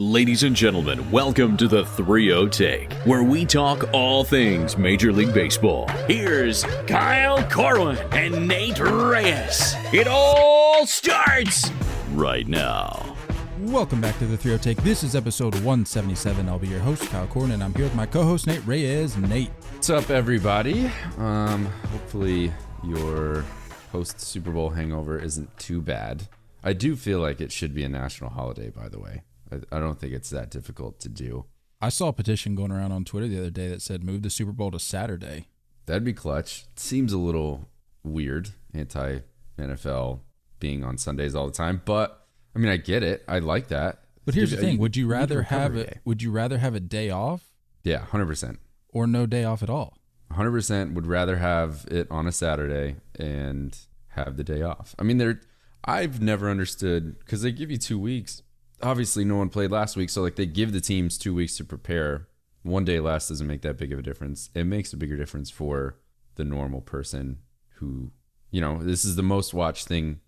Ladies and gentlemen, welcome to the 3 Take, where we talk all things Major League Baseball. Here's Kyle Corwin and Nate Reyes. It all starts right now. Welcome back to the 3 Take. This is episode 177. I'll be your host, Kyle Corwin, and I'm here with my co host, Nate Reyes. Nate. What's up, everybody? Um, hopefully, your post Super Bowl hangover isn't too bad. I do feel like it should be a national holiday, by the way. I, I don't think it's that difficult to do. I saw a petition going around on Twitter the other day that said move the Super Bowl to Saturday. That'd be clutch. seems a little weird, anti NFL being on Sundays all the time, but I mean, I get it. I like that. But here's the thing: Would you rather have it? it? Would you rather have a day off? Yeah, hundred percent. Or no day off at all. Hundred percent would rather have it on a Saturday and have the day off. I mean, there. I've never understood because they give you two weeks obviously no one played last week, so like they give the teams two weeks to prepare. One day less doesn't make that big of a difference. It makes a bigger difference for the normal person who, you know, this is the most watched thing,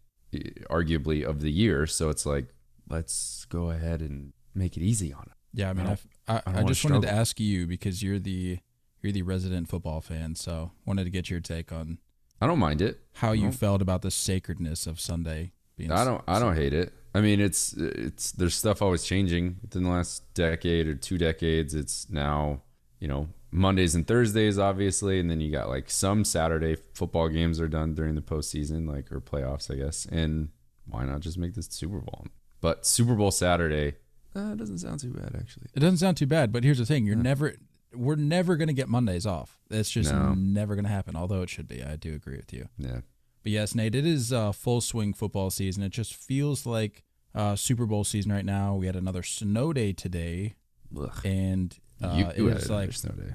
arguably, of the year. So it's like, let's go ahead and make it easy on it. Yeah, I mean, I, I, I, I just wanted to ask you because you're the you're the resident football fan, so wanted to get your take on. I don't mind it. How you felt about the sacredness of Sunday being. I don't. I don't hate it. I mean, it's it's there's stuff always changing within the last decade or two decades. It's now you know Mondays and Thursdays, obviously, and then you got like some Saturday football games are done during the postseason, like or playoffs, I guess. And why not just make this Super Bowl? But Super Bowl Saturday uh, doesn't sound too bad, actually. It doesn't sound too bad, but here's the thing: you're yeah. never, we're never gonna get Mondays off. It's just no. never gonna happen. Although it should be. I do agree with you. Yeah. But yes, Nate, it is uh, full swing football season. It just feels like uh, Super Bowl season right now. We had another snow day today, Ugh. and uh, you, you it was like snow day.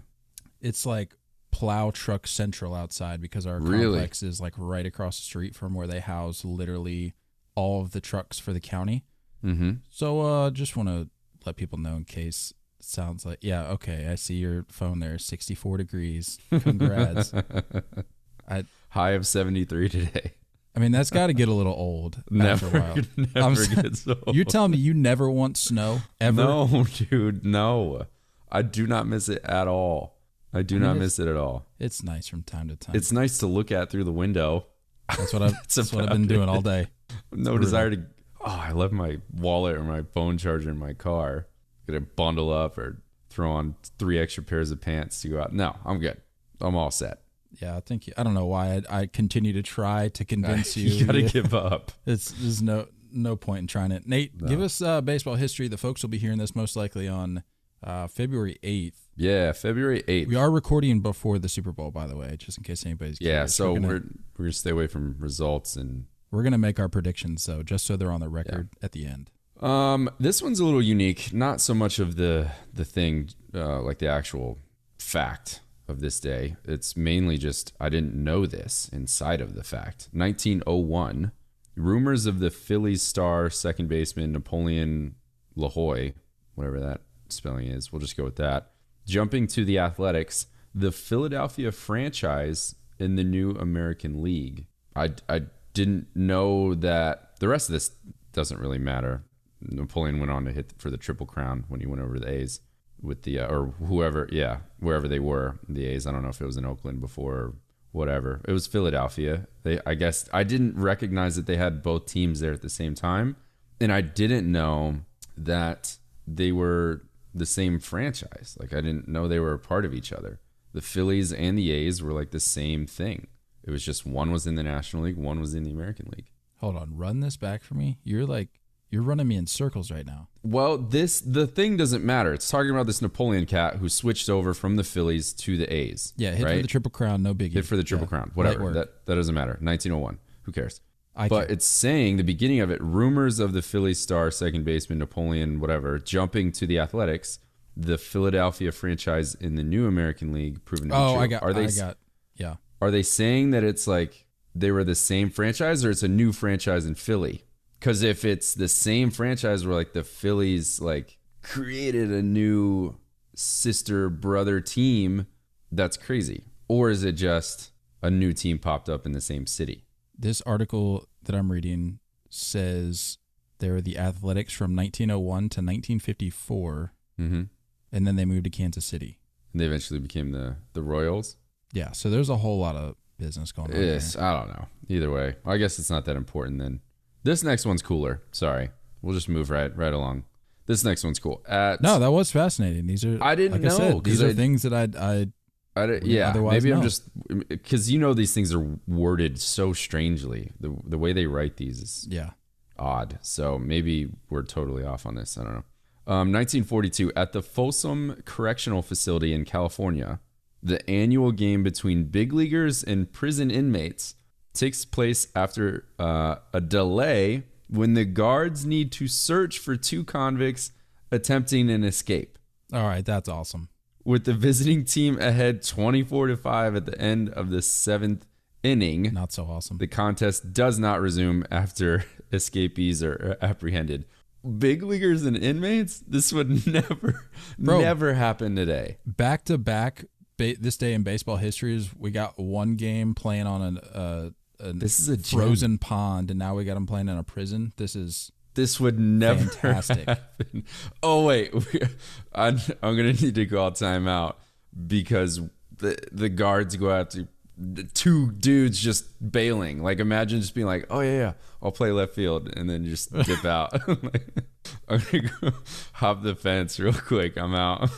It's like plow truck central outside because our really? complex is like right across the street from where they house literally all of the trucks for the county. Mm-hmm. So, uh, just want to let people know in case it sounds like yeah, okay, I see your phone there, sixty four degrees. Congrats. I high of 73 today. I mean, that's got to get a little old never, after a while. Never gets old. You're telling me you never want snow ever? No, dude, no. I do not miss it at all. I do I mean, not miss it at all. It's nice from time to time. It's nice to look at through the window. That's what I've, that's, that's what I've been doing all day. no desire to. Oh, I left my wallet or my phone charger in my car. Gonna bundle up or throw on three extra pairs of pants to go out. No, I'm good. I'm all set yeah, I think I don't know why I, I continue to try to convince you. you got to give up. It's there's no no point in trying it. Nate, no. give us uh, baseball history. The folks will be hearing this most likely on uh, February eighth. Yeah, February eighth. We are recording before the Super Bowl, by the way, just in case anybody's. Curious. Yeah, so we're gonna, we're, we're gonna stay away from results and we're gonna make our predictions though, just so they're on the record yeah. at the end. Um, this one's a little unique. Not so much of the the thing, uh, like the actual fact of this day. It's mainly just I didn't know this inside of the fact. 1901, rumors of the Phillies star second baseman Napoleon LaHoy, whatever that spelling is, we'll just go with that. Jumping to the Athletics, the Philadelphia franchise in the new American League. I, I didn't know that the rest of this doesn't really matter. Napoleon went on to hit for the Triple Crown when he went over the A's with the uh, or whoever, yeah, wherever they were, the A's. I don't know if it was in Oakland before or whatever. It was Philadelphia. They, I guess, I didn't recognize that they had both teams there at the same time, and I didn't know that they were the same franchise. Like I didn't know they were a part of each other. The Phillies and the A's were like the same thing. It was just one was in the National League, one was in the American League. Hold on, run this back for me. You're like you're running me in circles right now. Well, this the thing doesn't matter. It's talking about this Napoleon cat who switched over from the Phillies to the A's. Yeah, hit right? for the triple crown, no biggie. Hit for the triple yeah. crown, whatever. That that doesn't matter. 1901. Who cares? I but care. it's saying the beginning of it. Rumors of the Phillies star second baseman Napoleon, whatever, jumping to the Athletics, the Philadelphia franchise in the new American League, proven to oh, be true. I got. Are they? I got. Yeah. Are they saying that it's like they were the same franchise, or it's a new franchise in Philly? Because if it's the same franchise where like the Phillies like created a new sister brother team, that's crazy. Or is it just a new team popped up in the same city? This article that I'm reading says They were the Athletics from 1901 to 1954, mm-hmm. and then they moved to Kansas City. And they eventually became the the Royals. Yeah, so there's a whole lot of business going on. Yes, I don't know. Either way, I guess it's not that important then. This next one's cooler. Sorry, we'll just move right right along. This next one's cool. At, no, that was fascinating. These are I didn't like know. I said, these are things that I I I, yeah, maybe know. I'm just because you know these things are worded so strangely. The the way they write these is yeah odd. So maybe we're totally off on this. I don't know. Um, 1942 at the Folsom Correctional Facility in California, the annual game between big leaguers and prison inmates takes place after uh, a delay when the guards need to search for two convicts attempting an escape. All right, that's awesome with the visiting team ahead 24 to 5 at the end of the seventh inning. Not so awesome. The contest does not resume after escapees are apprehended. Big leaguers and inmates, this would never, Bro, never happen today. Back to back, this day in baseball history is we got one game playing on an, uh, this is a frozen gem. pond, and now we got them playing in a prison. This is this would never Fantastic. happen. Oh wait, I'm, I'm gonna need to call timeout because the the guards go out to two dudes just bailing. Like imagine just being like, "Oh yeah, yeah, I'll play left field," and then just dip out. I'm gonna go hop the fence real quick. I'm out.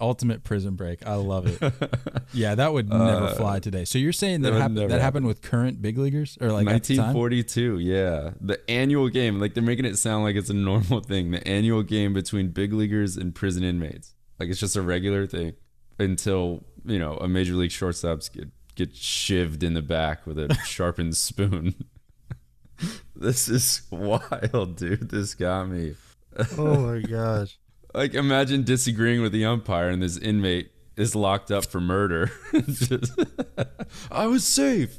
Ultimate prison break. I love it. yeah, that would never uh, fly today. So you're saying that that, hap- that happened happen. with current big leaguers or like 1942? Yeah, the annual game. Like they're making it sound like it's a normal thing. The annual game between big leaguers and prison inmates. Like it's just a regular thing until you know a major league shortstops get get shivved in the back with a sharpened spoon. this is wild, dude. This got me. oh my gosh. Like imagine disagreeing with the umpire and this inmate is locked up for murder. Just, I was safe.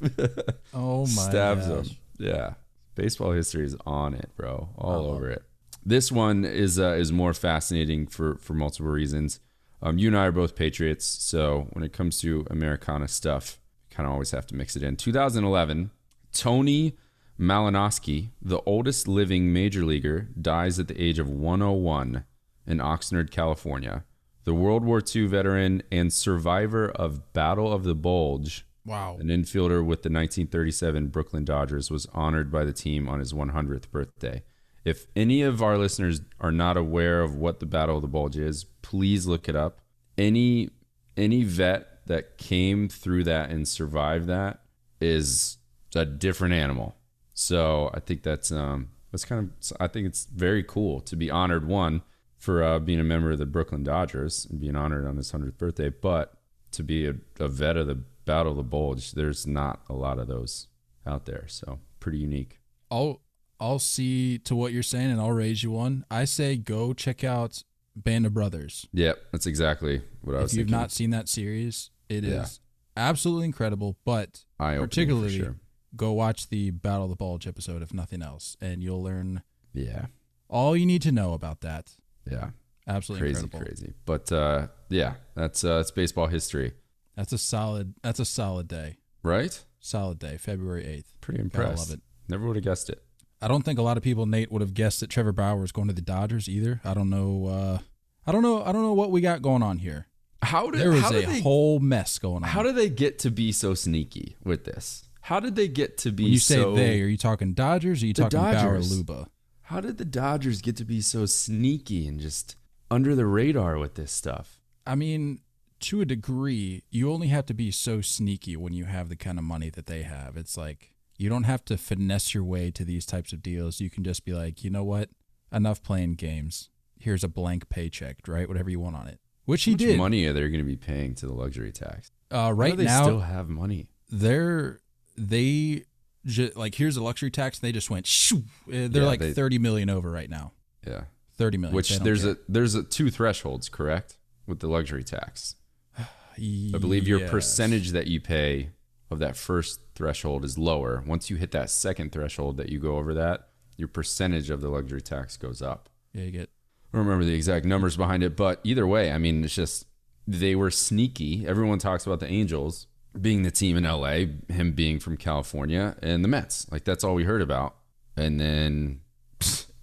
Oh my! Stabs gosh. him. Yeah, baseball history is on it, bro. All over it. This one is uh, is more fascinating for for multiple reasons. Um, you and I are both Patriots, so when it comes to Americana stuff, kind of always have to mix it in. 2011, Tony Malinosky, the oldest living major leaguer, dies at the age of 101 in Oxnard, California. The World War II veteran and survivor of Battle of the Bulge, wow, an infielder with the 1937 Brooklyn Dodgers, was honored by the team on his 100th birthday. If any of our listeners are not aware of what the Battle of the Bulge is, please look it up. Any any vet that came through that and survived that is a different animal. So I think that's um that's kind of I think it's very cool to be honored one for uh, being a member of the Brooklyn Dodgers and being honored on his 100th birthday. But to be a, a vet of the Battle of the Bulge, there's not a lot of those out there. So pretty unique. I'll I'll see to what you're saying and I'll raise you one. I say go check out Band of Brothers. Yep, that's exactly what I was. If you've thinking. not seen that series, it yeah. is absolutely incredible. But particularly, sure. go watch the Battle of the Bulge episode if nothing else, and you'll learn. Yeah. All you need to know about that. Yeah. Absolutely crazy, incredible. crazy. But uh, yeah, that's uh, that's baseball history. That's a solid. That's a solid day. Right. Solid day, February eighth. Pretty impressed. love it. Never would have guessed it. I don't think a lot of people, Nate, would have guessed that Trevor Bauer was going to the Dodgers either. I don't know. Uh, I don't know. I don't know what we got going on here. How did there was a they, whole mess going on? How did they get to be so sneaky with this? How did they get to be? When you say they, are you talking Dodgers? Or are you talking Dodgers. Bauer Luba? How did the Dodgers get to be so sneaky and just under the radar with this stuff. I mean, to a degree, you only have to be so sneaky when you have the kind of money that they have. It's like you don't have to finesse your way to these types of deals. You can just be like, you know what? Enough playing games. Here's a blank paycheck, right? Whatever you want on it. Which he How much did. money are they going to be paying to the luxury tax? Uh, right now they now, still have money. They're they just, like here's a luxury tax. And they just went shoo. Uh, they're yeah, like they, thirty million over right now. Yeah, thirty million. Which there's care. a there's a two thresholds, correct, with the luxury tax. I believe your yes. percentage that you pay of that first threshold is lower. Once you hit that second threshold that you go over that, your percentage of the luxury tax goes up. Yeah, you get. I don't remember the exact numbers behind it, but either way, I mean, it's just they were sneaky. Everyone talks about the Angels being the team in LA, him being from California, and the Mets. Like that's all we heard about. And then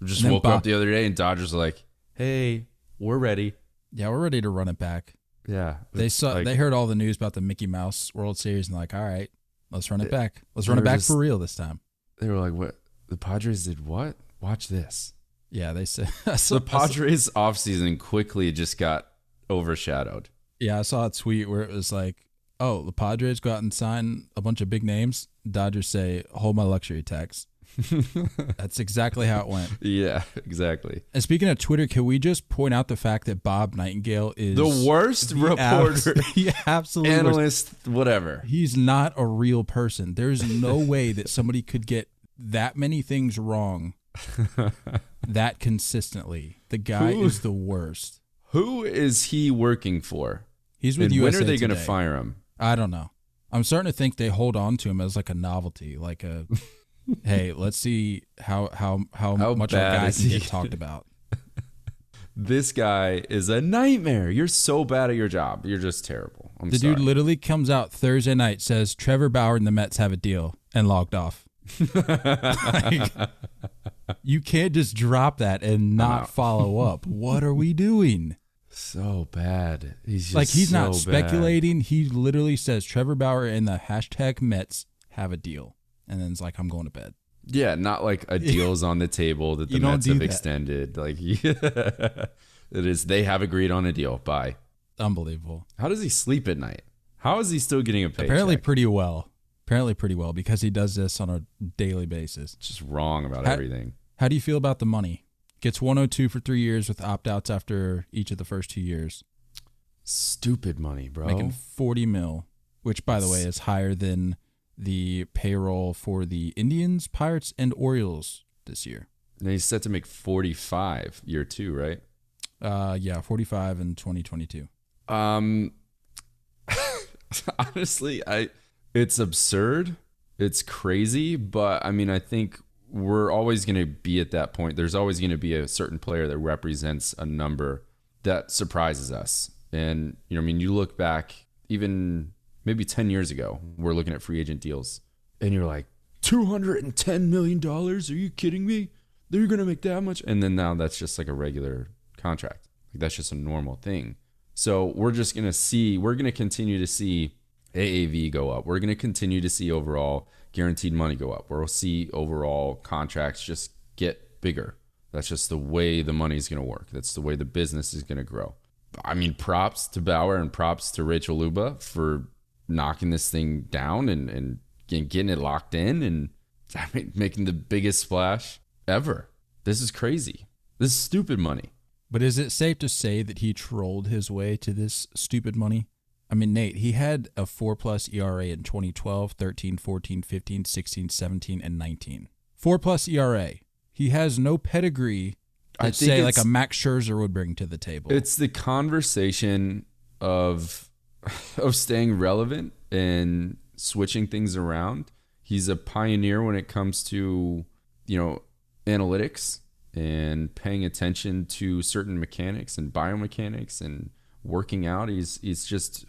Just woke Bob, up the other day and Dodgers are like, "Hey, we're ready." Yeah, we're ready to run it back. Yeah, they saw like, they heard all the news about the Mickey Mouse World Series and like, all right, let's run it back. Let's run it back just, for real this time. They were like, "What? The Padres did what? Watch this." Yeah, they said the Padres offseason quickly just got overshadowed. Yeah, I saw a tweet where it was like, "Oh, the Padres go out and sign a bunch of big names. Dodgers say, hold my luxury tax." That's exactly how it went. Yeah, exactly. And speaking of Twitter, can we just point out the fact that Bob Nightengale is the worst the reporter, abs- absolutely analyst, worst. whatever. He's not a real person. There's no way that somebody could get that many things wrong that consistently. The guy who, is the worst. Who is he working for? He's with you. When are they going to fire him? I don't know. I'm starting to think they hold on to him as like a novelty, like a hey, let's see how how how, how much our guy can get talked about. this guy is a nightmare. You're so bad at your job. You're just terrible. I'm the sorry. dude literally comes out Thursday night, says Trevor Bauer and the Mets have a deal, and logged off. like, you can't just drop that and not follow up. What are we doing? So bad. He's like he's so not speculating. Bad. He literally says Trevor Bauer and the hashtag Mets have a deal, and then it's like I'm going to bed. Yeah, not like a deal's on the table that the Mets have that. extended. Like yeah, it is. They have agreed on a deal. Bye. Unbelievable. How does he sleep at night? How is he still getting a paycheck? Apparently, pretty well. Apparently, pretty well because he does this on a daily basis. Just wrong about how, everything. How do you feel about the money? Gets 102 for three years with opt outs after each of the first two years. Stupid money, bro. Making 40 mil, which, by the way, is higher than the payroll for the Indians, Pirates, and Orioles this year. And he's set to make 45 year two, right? Uh, yeah, 45 in 2022. Um, honestly, I it's absurd. It's crazy, but I mean, I think we're always going to be at that point. There's always going to be a certain player that represents a number that surprises us. And, you know, I mean, you look back even maybe 10 years ago, we're looking at free agent deals, and you're like, $210 million? Are you kidding me? They're going to make that much? And then now that's just like a regular contract. Like that's just a normal thing. So we're just going to see, we're going to continue to see AAV go up. We're going to continue to see overall guaranteed money go up. We'll see overall contracts just get bigger. That's just the way the money is going to work. That's the way the business is going to grow. I mean, props to Bauer and props to Rachel Luba for knocking this thing down and, and getting it locked in and I mean, making the biggest splash ever. This is crazy. This is stupid money. But is it safe to say that he trolled his way to this stupid money? I mean, Nate, he had a 4 plus ERA in 2012, 13, 14, 15, 16, 17, and 19. 4 plus ERA. He has no pedigree I'd say like a Max Scherzer would bring to the table. It's the conversation of of staying relevant and switching things around. He's a pioneer when it comes to, you know, analytics and paying attention to certain mechanics and biomechanics and working out. He's he's just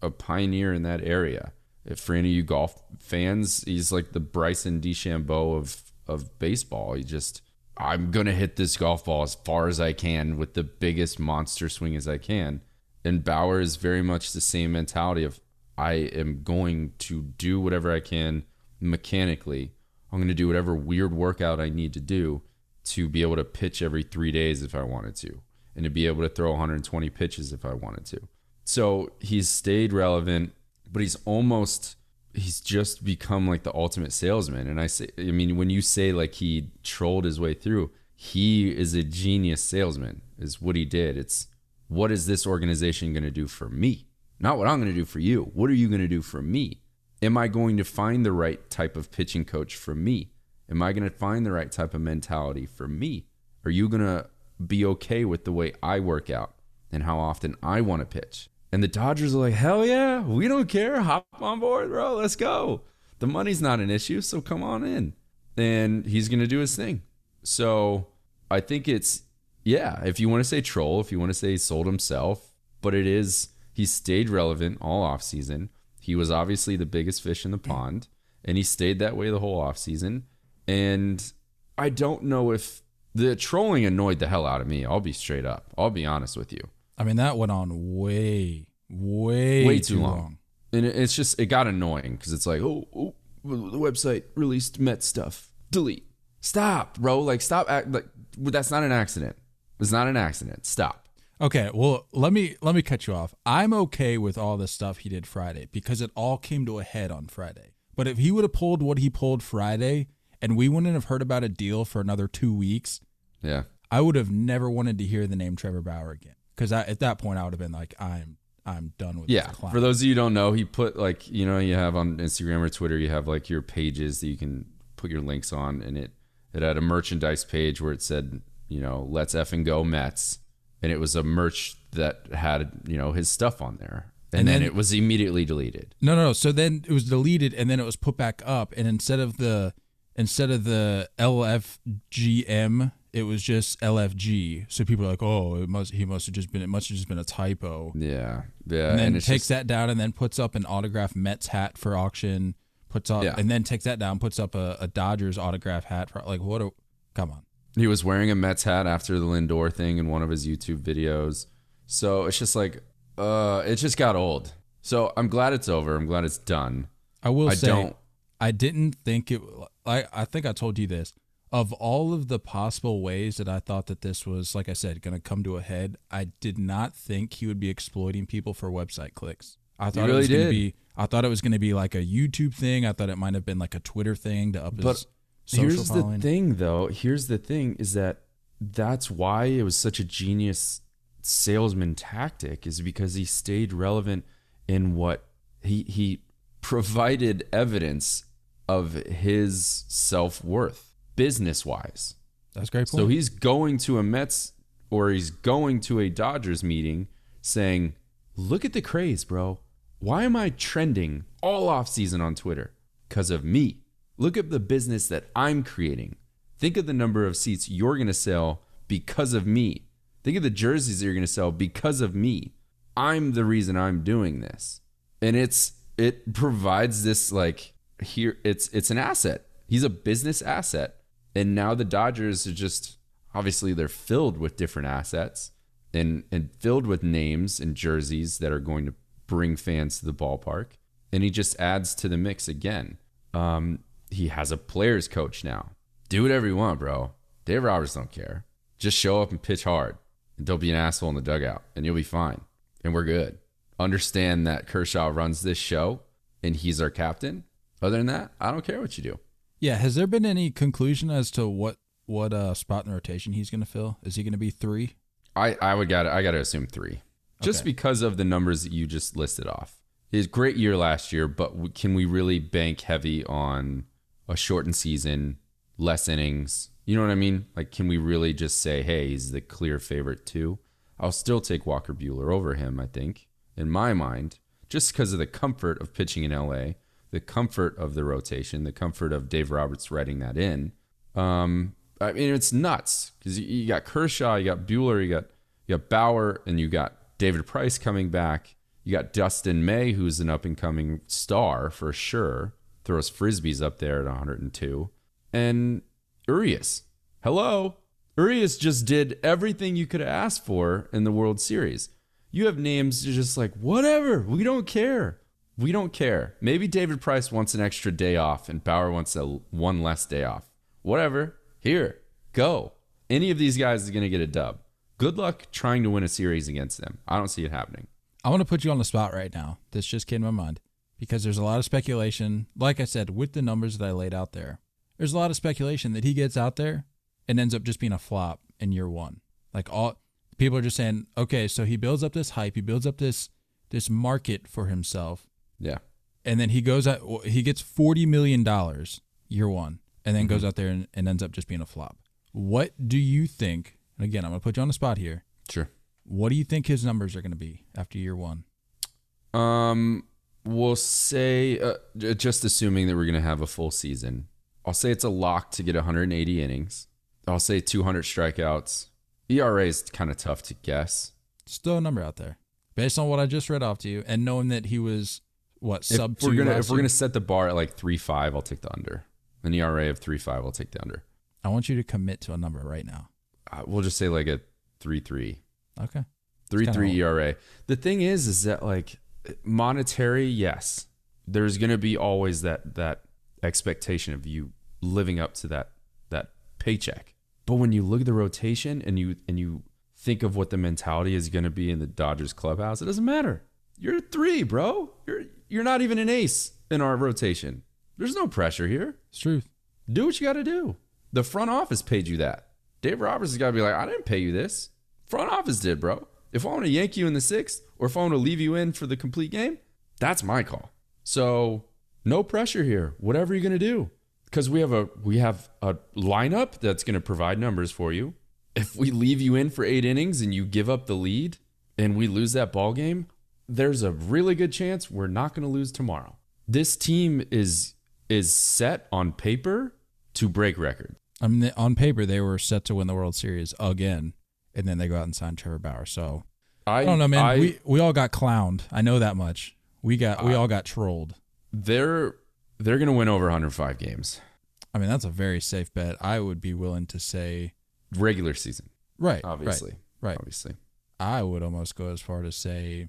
a, pioneer in that area. If for any of you golf fans, he's like the Bryson DeChambeau of of baseball. He just I'm gonna hit this golf ball as far as I can with the biggest monster swing as I can. And Bauer is very much the same mentality of I am going to do whatever I can mechanically. I'm to do whatever weird workout I need to do to be able to pitch every three days if I wanted to and to be able to throw 120 pitches if I wanted to. So he's stayed relevant, but he's almost he's just become like the ultimate salesman. And I say, I mean, when you say like he trolled his way through, he is a genius salesman. Is what he did. It's what is this organization going to do for me? Not what I'm going to do for you. What are you going to do for me? Am I going to find the right type of pitching coach for me? Am I going to find the right type of mentality for me? Are you going to be okay with the way I work out and how often I want to pitch. And the Dodgers are like, hell yeah, we don't care. Hop on board, bro. Let's go. The money's not an issue, so come on in. And he's going to do his thing. So I think it's, yeah, if you want to say troll, if you want to say he sold himself, but it is, he stayed relevant all off season. He was obviously the biggest fish in the pond, and he stayed that way the whole off season. And I don't know if the trolling annoyed the hell out of me. I'll be straight up. I'll be honest with you. I mean, that went on way, way, way too, too long. long. And it's just it got annoying because it's like, oh, oh, the website released Met stuff. Delete. Stop, bro. Like, stop. Act, like, that's not an accident. It's not an accident. Stop. Okay, well, let me let me cut you off. I'm okay with all the stuff he did Friday because it all came to a head on Friday. But if he would have pulled what he pulled Friday and we wouldn't have heard about a deal for another 2 weeks, yeah. I would have never wanted to hear the name Trevor Bauer again cuz at that point I would have been like I'm I'm done with yeah. For those of you who don't know, he put like you know you have on Instagram or Twitter you have like your pages that you can put your links on, and it it had a merchandise page where it said you know let's f and go Mets, and it was a merch that had you know his stuff on there. And, and then, then, it was immediately deleted. No, no, no. So then it was deleted, and then it was put back up. And instead of the instead of the LFGM, it was just LFG. So people are like, "Oh, it must he must have just been it must have just been a typo." Yeah, yeah. And then and takes just, that down, and then puts up an autographed Mets hat for auction. Puts up, yeah. and then takes that down, puts up a, a Dodgers autograph hat. For, like, what? A, come on. He was wearing a Mets hat after the Lindor thing in one of his YouTube videos. So it's just like, uh, it just got old. So I'm glad it's over. I'm glad it's done. I will I say, don't, I didn't think it. I I think I told you this. Of all of the possible ways that I thought that this was, like I said, going to come to a head, I did not think he would be exploiting people for website clicks. I thought really it was going to be. I thought it was going to be like a YouTube thing. I thought it might have been like a Twitter thing to up his. But here's following. the thing, though. Here's the thing: is that that's why it was such a genius salesman tactic, is because he stayed relevant in what he he provided evidence of his self worth business wise. That's great. Point. So he's going to a Mets or he's going to a Dodgers meeting saying, "Look at the craze, bro. Why am I trending all off season on Twitter? Because of me. Look at the business that I'm creating. Think of the number of seats you're going to sell because of me. Think of the jerseys that you're going to sell because of me. I'm the reason I'm doing this." And it's it provides this like here it's it's an asset. He's a business asset. And now the Dodgers are just obviously they're filled with different assets and and filled with names and jerseys that are going to bring fans to the ballpark. And he just adds to the mix again. Um, he has a players coach now. Do whatever you want, bro. Dave Roberts don't care. Just show up and pitch hard. And don't be an asshole in the dugout, and you'll be fine. And we're good. Understand that Kershaw runs this show and he's our captain. Other than that, I don't care what you do. Yeah. Has there been any conclusion as to what what uh, spot in the rotation he's going to fill? Is he going to be three? I I would got I got to assume three, just okay. because of the numbers that you just listed off. His great year last year, but can we really bank heavy on a shortened season, less innings? You know what I mean? Like, can we really just say, hey, he's the clear favorite too? I'll still take Walker Buehler over him. I think, in my mind, just because of the comfort of pitching in LA the comfort of the rotation, the comfort of Dave Roberts writing that in. Um, I mean, it's nuts because you, got Kershaw, you got Buehler, you got you got Bauer, and you got David Price coming back. You got Dustin May, who's an up and coming star for sure. Throws frisbees up there at 102, and Urias. Hello, Urias just did everything you could have asked for in the World Series. You have names just like whatever. We don't care. We don't care. Maybe David Price wants an extra day off and Bauer wants a one less day off. Whatever. Here, go. Any of these guys is going to get a dub. Good luck trying to win a series against them. I don't see it happening. I want to put you on the spot right now. This just came to my mind because there's a lot of speculation. Like I said, with the numbers that I laid out there, there's a lot of speculation that he gets out there and ends up just being a flop in year one. Like all people are just saying, okay, so he builds up this hype, he builds up this this market for himself, yeah. And then he goes out, he gets $40 million year one, and then mm-hmm. goes out there and, and ends up just being a flop. What do you think? And again, I'm going to put you on the spot here. Sure. What do you think his numbers are going to be after year one? Um, we'll say, uh, just assuming that we're going to have a full season, I'll say it's a lock to get 180 innings. I'll say 200 strikeouts. ERA is kind of tough to guess. Still a number out there based on what I just read off to you, and knowing that he was what sub if we're gonna if we're gonna set the bar at like three five, I'll take the under. An ERA of three five, I'll take the under. I want you to commit to a number right now. Uh, we'll just say like a three three. Okay. Three three ERA. The thing is, is that like monetary, yes, there's gonna be always that that expectation of you living up to that that paycheck. But when you look at the rotation and you and you think of what the mentality is going to be in the Dodgers clubhouse, it doesn't matter. You're three, bro. You're you're not even an ace in our rotation. There's no pressure here. It's truth. Do what you got to do. The front office paid you that. Dave Roberts has got to be like, I didn't pay you this. Front office did, bro. If I want to yank you in the sixth, or if I want to leave you in for the complete game, that's my call. So no pressure here. Whatever you're gonna do, because we have a we have a lineup that's gonna provide numbers for you. If we leave you in for eight innings and you give up the lead and we lose that ball game, there's a really good chance we're not gonna lose tomorrow. This team is is set on paper to break records. I mean, on paper they were set to win the World Series again, and then they go out and sign Trevor Bauer. So I, I don't know, man. I, we we all got clowned. I know that much. We got we all got trolled. They're they're gonna win over 105 games. I mean, that's a very safe bet. I would be willing to say regular season. Right. Obviously. Right. right. Obviously. I would almost go as far to say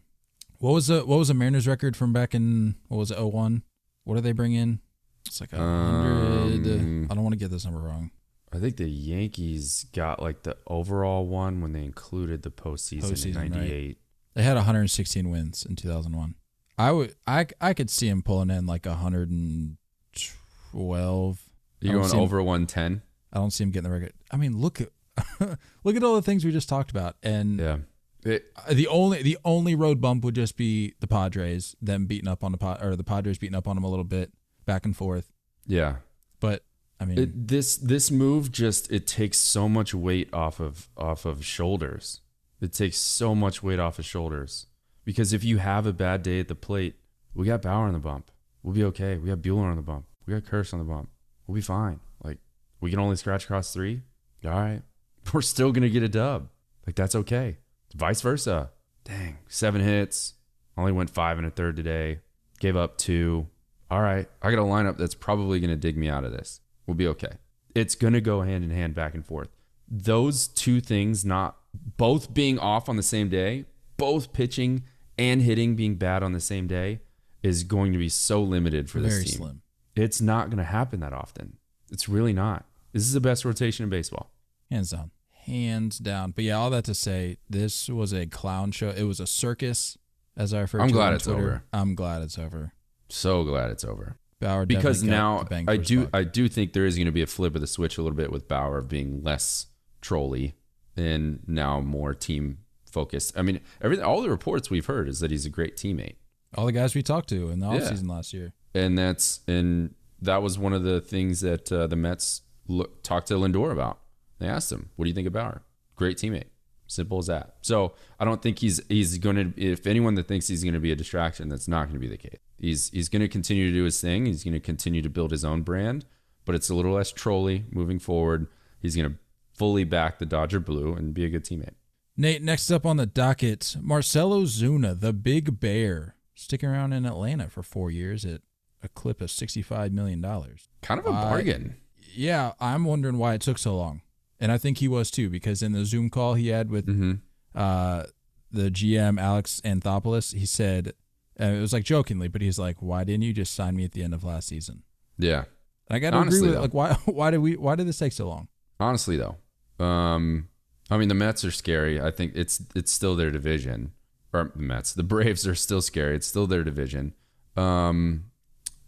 what was the what was the Mariners record from back in what was it 01? What did they bring in? It's like a hundred. Um, I don't want to get this number wrong. I think the Yankees got like the overall one when they included the postseason, postseason in '98. Right. They had 116 wins in 2001. I would, I, I could see him pulling in like 112. You going over 110? I don't see him getting the record. I mean, look at look at all the things we just talked about, and yeah, it, the only the only road bump would just be the Padres, them beating up on the pod, or the Padres beating up on them a little bit, back and forth. Yeah, but I mean, it, this this move just it takes so much weight off of off of shoulders. It takes so much weight off of shoulders because if you have a bad day at the plate, we got Bauer on the bump. We'll be okay. We got Buehler on the bump. We got Kershaw on the bump. We'll be fine. Like we can only scratch across three. All right, we're still gonna get a dub. Like that's okay. Vice versa. Dang, seven hits. Only went five and a third today. Gave up two. All right, I got a lineup that's probably gonna dig me out of this. We'll be okay. It's going to go hand in hand back and forth. Those two things, not both being off on the same day, both pitching and hitting being bad on the same day, is going to be so limited for this Very team. Slim. It's not going to happen that often. It's really not. This is the best rotation in baseball. Hands down. Hands down. But yeah, all that to say, this was a clown show. It was a circus, as I refer I'm to glad it's Twitter. over. I'm glad it's over. So glad it's over. Bauer because now I do I do think there is going to be a flip of the switch a little bit with Bauer being less trolly and now more team focused. I mean, everything all the reports we've heard is that he's a great teammate. All the guys we talked to in the offseason yeah. last year. And that's and that was one of the things that uh, the Mets look, talked to Lindor about. They asked him, "What do you think of Bauer?" Great teammate. Simple as that. So I don't think he's he's going to. If anyone that thinks he's going to be a distraction, that's not going to be the case. He's he's going to continue to do his thing. He's going to continue to build his own brand, but it's a little less trolly moving forward. He's going to fully back the Dodger blue and be a good teammate. Nate, next up on the docket, Marcell Ozuna, the Big Bear, sticking around in Atlanta for four years at a clip of sixty-five million dollars. Kind of a bargain. Uh, yeah, I'm wondering why it took so long and I think he was too because in the Zoom call he had with mm-hmm. uh, the GM Alex Anthopoulos, he said uh, it was like jokingly, but he's like, "Why didn't you just sign me at the end of last season?" Yeah, and I got to agree with though, like why why did we why did this take so long? Honestly, though, um, I mean the Mets are scary. I think it's it's still their division, or the Mets, the Braves are still scary. It's still their division, um,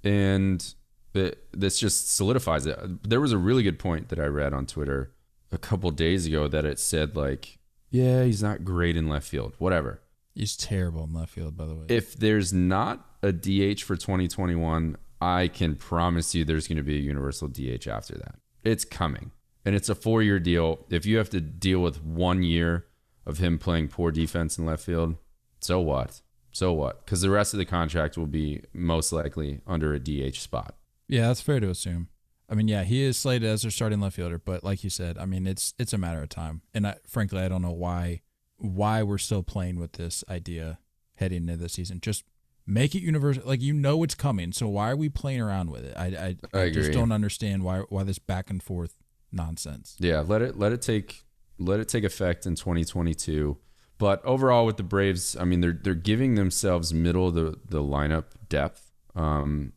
and it, this just solidifies it. There was a really good point that I read on Twitter a couple days ago that it said like, yeah, he's not great in left field, whatever. He's terrible in left field, by the way. If there's not a DH for 2021, I can promise you there's going to be a universal DH after that. It's coming. And it's a four year deal. If you have to deal with one year of him playing poor defense in left field, so what? So what? Because the rest of the contract will be most likely under a DH spot. Yeah, that's fair to assume. I mean, yeah, he is slated as their starting left fielder, but like you said, I mean, it's it's a matter of time. And I, frankly, I don't know why why we're still playing with this idea heading into the season. Just make it universal. Like you know it's coming, so why are we playing around with it? I I, I, I just don't understand why why this back and forth nonsense. Yeah, let it let it take let it take effect in 2022. But overall, with the Braves, I mean, they're they're giving themselves middle of the the lineup depth. Um,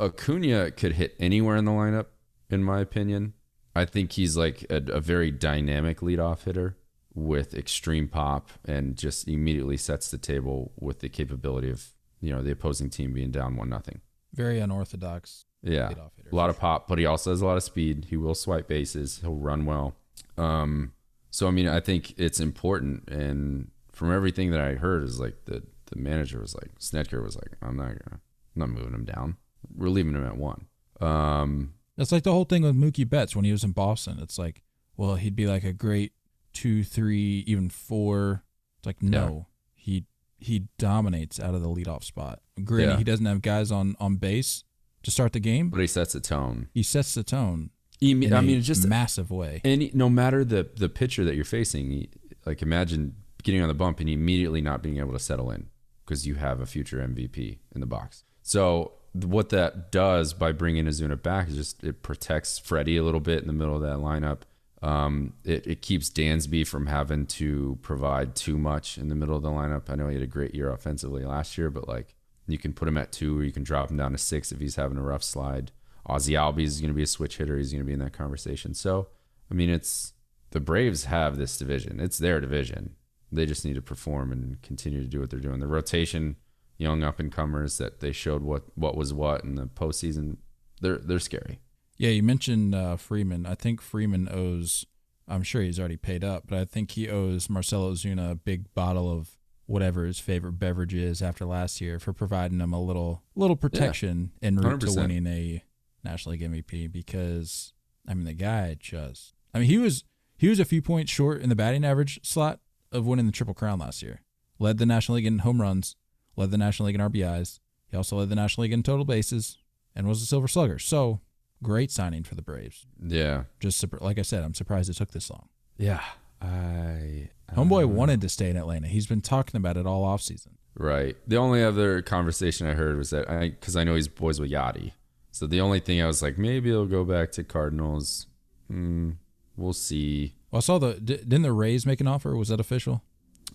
Acuna could hit anywhere in the lineup, in my opinion. I think he's like a, a very dynamic leadoff hitter with extreme pop and just immediately sets the table with the capability of you know the opposing team being down one nothing. Very unorthodox. Yeah, a lot of pop, but he also has a lot of speed. He will swipe bases. He'll run well. Um, so I mean, I think it's important, and from everything that I heard, is like the the manager was like Snitker was like, I'm not gonna, I'm not moving him down. We're leaving him at one. Um, That's like the whole thing with Mookie Betts when he was in Boston. It's like, well, he'd be like a great two, three, even four. It's like no, yeah. he he dominates out of the leadoff spot. Granted, yeah. he doesn't have guys on on base to start the game, but he sets the tone. He sets the tone. I mean, just massive way. And no matter the the pitcher that you're facing, like imagine getting on the bump and immediately not being able to settle in because you have a future MVP in the box. So what that does by bringing Ozuna back is just it protects Freddie a little bit in the middle of that lineup. Um, it, it keeps Dansby from having to provide too much in the middle of the lineup. I know he had a great year offensively last year, but like you can put him at two or you can drop him down to six if he's having a rough slide. Ozzy Albies is going to be a switch hitter. He's going to be in that conversation. So, I mean, it's the Braves have this division. It's their division. They just need to perform and continue to do what they're doing. The rotation, young up and comers that they showed what what was what in the postseason. They're they're scary. Yeah, you mentioned uh, Freeman. I think Freeman owes. I'm sure he's already paid up, but I think he owes Marcell Ozuna a big bottle of whatever his favorite beverage is after last year for providing him a little little protection yeah, en route 100%. to winning a National League MVP because I mean the guy just I mean he was he was a few points short in the batting average slot of winning the Triple Crown last year. Led the National League in home runs, led the National League in RBIs. He also led the National League in total bases and was a Silver Slugger. So great signing for the Braves. Yeah. Just like I said, I'm surprised it took this long. Yeah. I Homeboy uh, wanted to stay in Atlanta. He's been talking about it all offseason. Right. The only other conversation I heard was that I because I know he's boys with Yadi. So the only thing I was like, maybe he'll go back to Cardinals. Hmm, we'll see. Well, I saw the didn't the Rays make an offer? Was that official?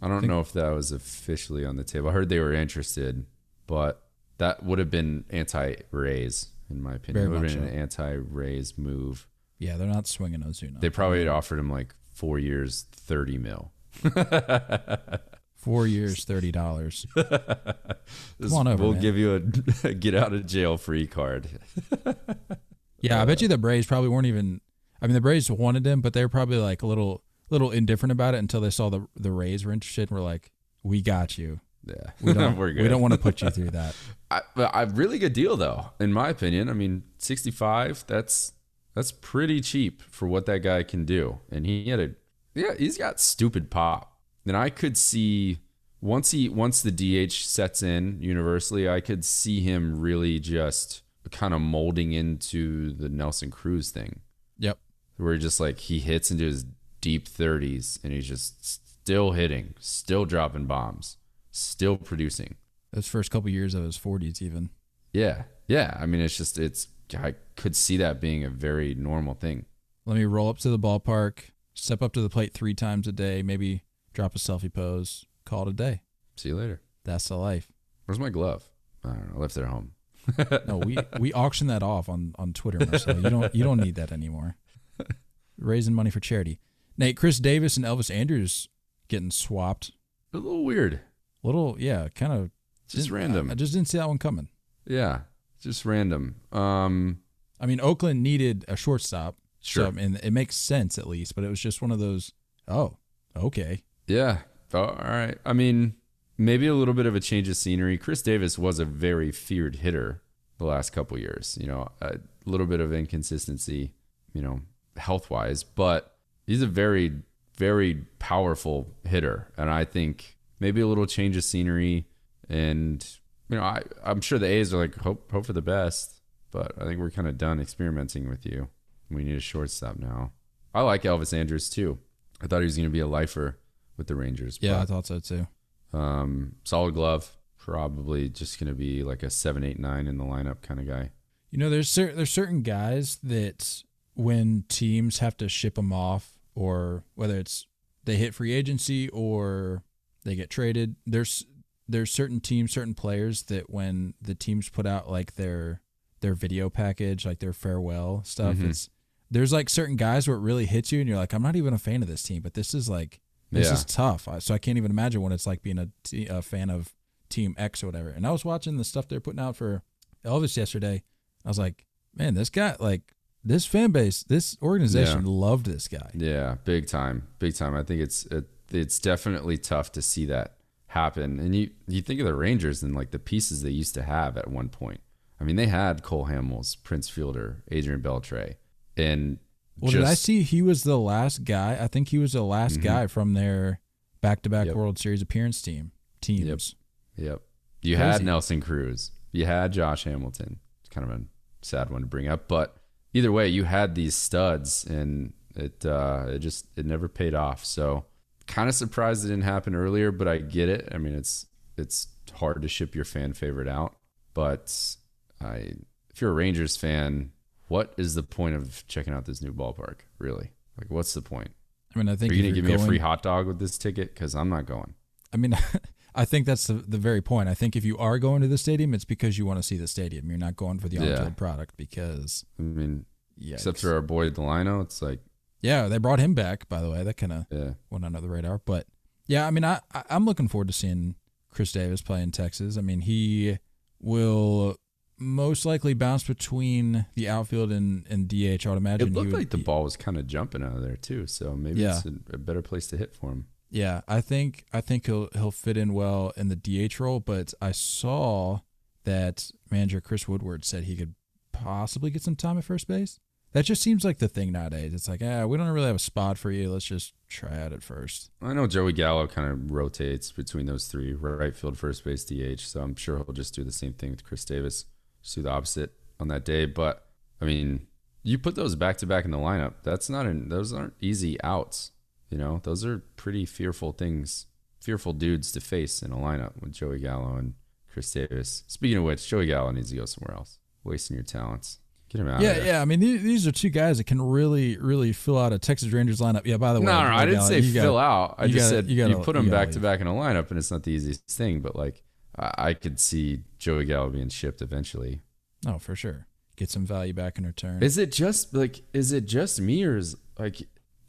I don't I know if that was officially on the table. I heard they were interested, but that would have been anti-Rays in my opinion. Very it would have been so. an anti-Rays move. Yeah, they're not swinging Ozuna. They probably had offered him like four years, thirty mil. Four years, thirty dollars. Come on over. We'll man. give you a, a get out of jail free card. yeah, I bet you the Braves probably weren't even. I mean, the Braves wanted him, but they were probably like a little, little indifferent about it until they saw the the Rays were interested and were like, "We got you." Yeah, we don't. we don't want to put you through that. I, a really good deal though, in my opinion. I mean, sixty five. That's that's pretty cheap for what that guy can do, and he had a yeah, he's got stupid pop. And I could see once he once the DH sets in universally, I could see him really just kind of molding into the Nelson Cruz thing. Yep. Where he just like he hits into his deep 30s and he's just still hitting, still dropping bombs, still producing. Those first couple years of his 40s even. Yeah. Yeah, I mean it's just it's I could see that being a very normal thing. Let me roll up to the ballpark, step up to the plate three times a day, maybe drop a selfie pose, call it a day. See you later. That's the life. Where's my glove? I don't know. I left it at home. no, we we auctioned that off on on Twitter, Marcell. You don't you don't need that anymore. Raising money for charity. Nate, Khris Davis and Elvis Andrus getting swapped. A little weird. A little, yeah, kind of just random. I, I, just didn't see that one coming. Yeah, just random. Um, I mean, Oakland needed a shortstop. Sure. So, and it makes sense at least, but it was just one of those, oh, okay. Yeah. Oh, all right. I mean, maybe a little bit of a change of scenery. Khris Davis was a very feared hitter the last couple years. You know, a little bit of inconsistency, you know, health wise, but he's a very, very powerful hitter. And I think maybe a little change of scenery. And, you know, I, I'm sure the A's are like, hope, hope for the best, but I think we're kind of done experimenting with you. We need a shortstop now. I like Elvis Andrus too. I thought he was going to be a lifer with the Rangers. Yeah, but, I thought so too. Um, solid glove, probably just going to be like a seven, eight, nine in the lineup kind of guy. You know, there's cer- there's certain guys that when teams have to ship them off, or whether it's they hit free agency or they get traded, there's there's certain teams, certain players that when the teams put out like their their video package, like their farewell stuff, mm-hmm. it's there's like certain guys where it really hits you, and you're like, I'm not even a fan of this team, but this is like this yeah. is tough. So I can't even imagine what it's like being a, t- a fan of Team X or whatever. And I was watching the stuff they're putting out for Elvis yesterday. I was like, man, this guy, like this fan base, this organization yeah. loved this guy. Yeah, big time, big time. I think it's it, it's definitely tough to see that happen. And you you think of the Rangers and like the pieces they used to have at one point. I mean, they had Cole Hamels, Prince Fielder, Adrian Beltre, and well, just, did I see he was the last guy? I think he was the last mm-hmm. guy from their back-to-back yep. World Series appearance team teams. Yep. Yep. You Crazy. had Nelson Cruz. You had Josh Hamilton. It's kind of a sad one to bring up, but either way, you had these studs, and it uh, it just it never paid off. So kind of surprised it didn't happen earlier, but I get it. I mean, it's it's hard to ship your fan favorite out, but I if you're a Rangers fan, what is the point of checking out this new ballpark? Really, like, what's the point? I mean, I think are you gonna give going, me a free hot dog with this ticket? Because I'm not going. I mean, I think that's the, the very point. I think if you are going to the stadium, it's because you want to see the stadium. You're not going for the on-field yeah. product because. I mean, yikes. except for our boy Delino, it's like. Yeah, they brought him back. By the way, that kind of yeah. went under the radar. But yeah, I mean, I I'm looking forward to seeing Khris Davis play in Texas. I mean, he will most likely bounce between the outfield and, and DH. I would imagine. It looked would, like the ball was kind of jumping out of there too, so maybe yeah. it's a, a, better place to hit for him. Yeah, I think I think he'll he'll fit in well in the DH role, but I saw that manager Chris Woodward said he could possibly get some time at first base. That just seems like the thing nowadays. It's like, yeah, we don't really have a spot for you. Let's just try out at first. I know Joey Gallo kind of rotates between those three: right field, first base, DH. So I'm sure he'll just do the same thing with Khris Davis just do the opposite on that day. But I mean, you put those back to back in the lineup. That's not an those aren't easy outs. You know, those are pretty fearful things, fearful dudes to face in a lineup with Joey Gallo and Khris Davis. Speaking of which, Joey Gallo needs to go somewhere else. Wasting your talents. Get him out. Yeah, yeah. I mean, these, these are two guys that can really, really fill out a Texas Rangers lineup. Yeah. By the way, no, no, I didn't say fill gotta, out. I just gotta, said you, gotta, you put them back to back in a lineup, and it's not the easiest thing. But like, I could see Joey Gallo being shipped eventually. Oh, for sure. Get some value back in return. Is it just like is it just me or is like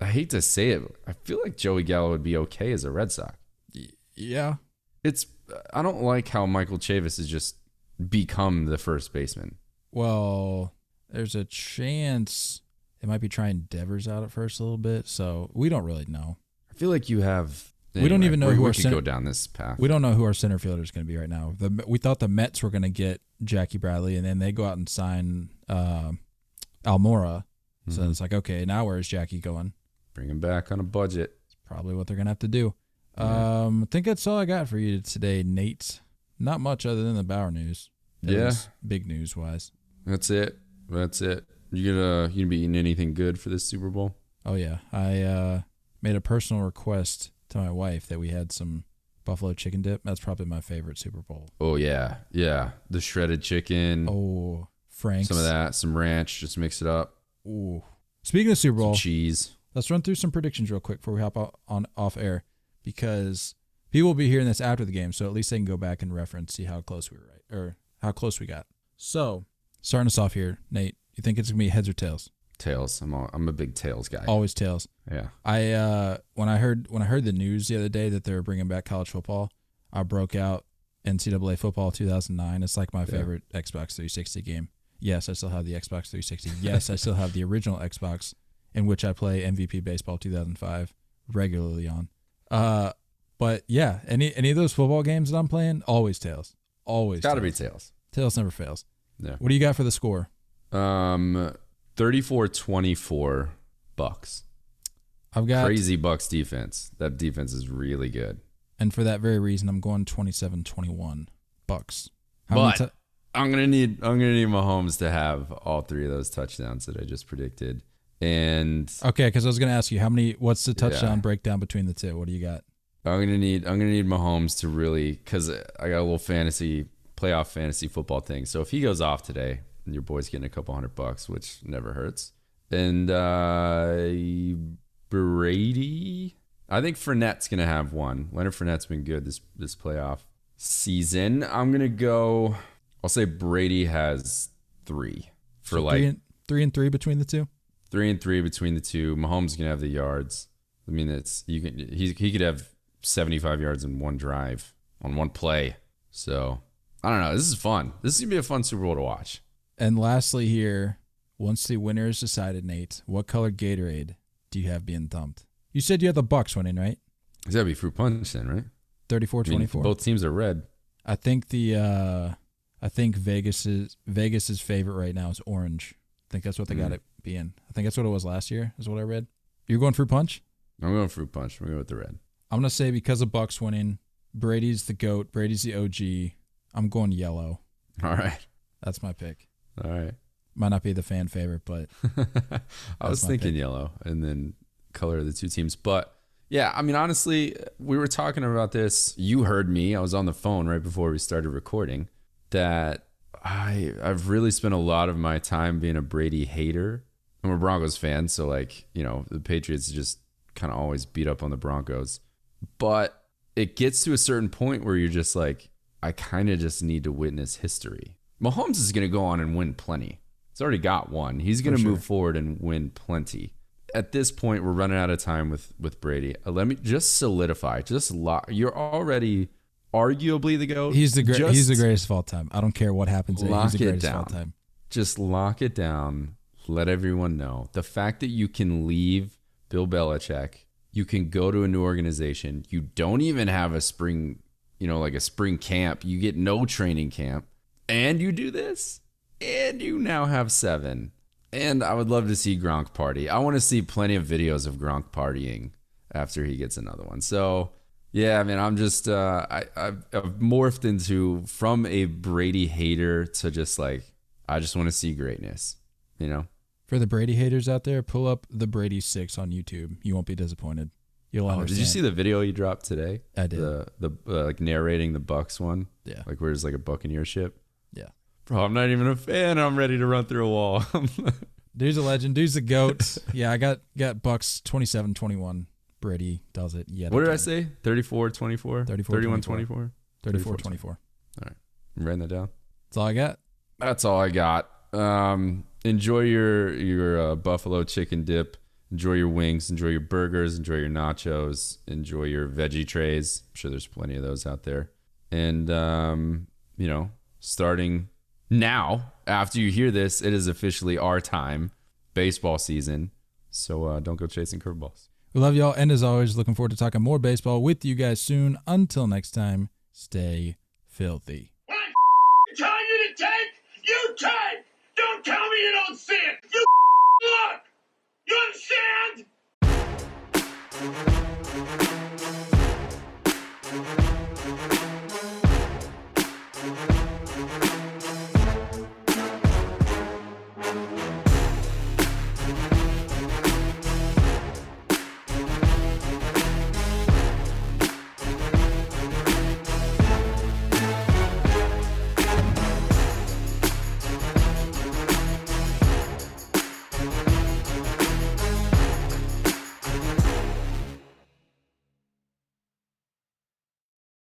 I hate to say it, I feel like Joey Gallo would be okay as a Red Sox. Yeah. It's I don't like how Michael Chavis has just become the first baseman. Well, there's a chance they might be trying Devers out at first a little bit, so we don't really know. I feel like you have Anyway, we don't even know who our center, go down this path. We don't know who our center fielder is going to be right now. The, we thought the Mets were going to get Jackie Bradley, and then they go out and sign uh, Almora. Mm-hmm. So it's like, okay, now where's Jackie going? Bring him back on a budget. It's probably what they're going to have to do. Yeah. Um, I think that's all I got for you today, Nate. Not much other than the Bauer news. yeah, big news wise. That's it. That's it. You gonna you gonna be eating anything good for this Super Bowl? Oh yeah, I uh, made a personal request to my wife that we had some buffalo chicken dip. That's probably my favorite Super Bowl. Oh yeah, yeah. The shredded chicken. Oh, Frank's. Some of that, some ranch. Just mix it up. Ooh. Speaking of Super Bowl, some cheese. Let's run through some predictions real quick before we hop on off air, because people will be hearing this after the game, so at least they can go back and reference, see how close we were right, or how close we got. So, starting us off here, Nate. You think it's gonna be heads or tails? Tails. I'm all, I'm a big tails guy. Always tails. Yeah. I uh when I heard when I heard the news the other day that they were bringing back college football, I broke out NCAA football 2009. It's like my favorite. Xbox 360 game. Yes, I still have the Xbox 360. Yes, I still have the original Xbox in which I play MVP Baseball 2005 regularly on. Uh, but yeah, any any of those football games that I'm playing, always tails. Always. Got to be tails. Tails never fails. Yeah. What do you got for the score? Um, 34-24 Bucks. I've got crazy Bucks defense. That defense is really good. And for that very reason, I'm going 27-21 Bucks. How but t- I'm gonna need I'm gonna need Mahomes to have all three of those touchdowns that I just predicted. And okay, because I was gonna ask you how many. What's the touchdown yeah. breakdown between the two? What do you got? I'm gonna need I'm gonna need Mahomes to really because I got a little fantasy playoff fantasy football thing. So if he goes off today, your boy's getting a couple hundred bucks, which never hurts. And uh, Brady, I think Fournette's gonna have one. Leonard Fournette's been good this this playoff season. I'm gonna go. I'll say Brady has three for so like three and, three and three between the two. Three and three between the two. Mahomes gonna have the yards. I mean, it's you can he he could have 75 yards in one drive on one play. So I don't know. This is fun. This is gonna be a fun Super Bowl to watch. And lastly, here, once the winner is decided, Nate, what color Gatorade do you have being thumped? You said you had the Bucks winning, right? It's gotta be fruit punch then, right? 34-24. both teams are red. I think the uh I think Vegas's Vegas's favorite right now is orange. I think that's what they mm. got it being. I think that's what it was last year, is what I read. You're going fruit punch? I'm going fruit punch. I'm going with the red. I'm gonna say because the Bucks winning, Brady's the goat. Brady's the OG. I'm going yellow. All right. That's my pick. All right. Might not be the fan favorite, but I was thinking pick. yellow and then color of the two teams. But yeah, I mean, honestly, we were talking about this. You heard me. I was on the phone right before we started recording. That I I've really spent a lot of my time being a Brady hater. I'm a Broncos fan, so like you know the Patriots just kind of always beat up on the Broncos, but it gets to a certain point where you're just like, I kind of just need to witness history. Mahomes is going to go on and win plenty. He's already got one. He's going to sure. move forward and win plenty. At this point, we're running out of time with with Brady. Uh, let me just solidify. Just lock. You're already arguably the goat. He's the great. He's the greatest of all time. I don't care what happens. Lock he's the greatest it down. of all time. Just lock it down. Let everyone know the fact that you can leave Bill Belichick. You can go to a new organization. You don't even have a spring, you know, like a spring camp. You get no training camp, and you do this and you now have seven. And I would love to see Gronk party. I want to see plenty of videos of Gronk partying after he gets another one. So yeah, I mean, I'm just uh, I I've, I've morphed into from a Brady hater to just like I just want to see greatness, you know. For the Brady haters out there, pull up the Brady Six on YouTube. You won't be disappointed. You'll oh, understand. Did you see the video you dropped today? I did. The the uh, like narrating the Bucks one. Yeah. Like where it's like a Buccaneer ship. Yeah. Bro, I'm not even a fan. I'm ready to run through a wall. Dude's a legend. Dude's a goat. yeah, I got got Bucks 27-21. Brady does it yet. What did I say? 34 24? 34 31 24? 34 24. All right. I'm writing that down. That's all I got. That's all I got. Um, enjoy your your uh, buffalo chicken dip. Enjoy your wings. Enjoy your burgers. Enjoy your nachos. Enjoy your veggie trays. I'm sure there's plenty of those out there. And um, you know, starting now, after you hear this, it is officially our time, baseball season. So uh, don't go chasing curveballs. We love y'all. And as always, looking forward to talking more baseball with you guys soon. Until next time, stay filthy.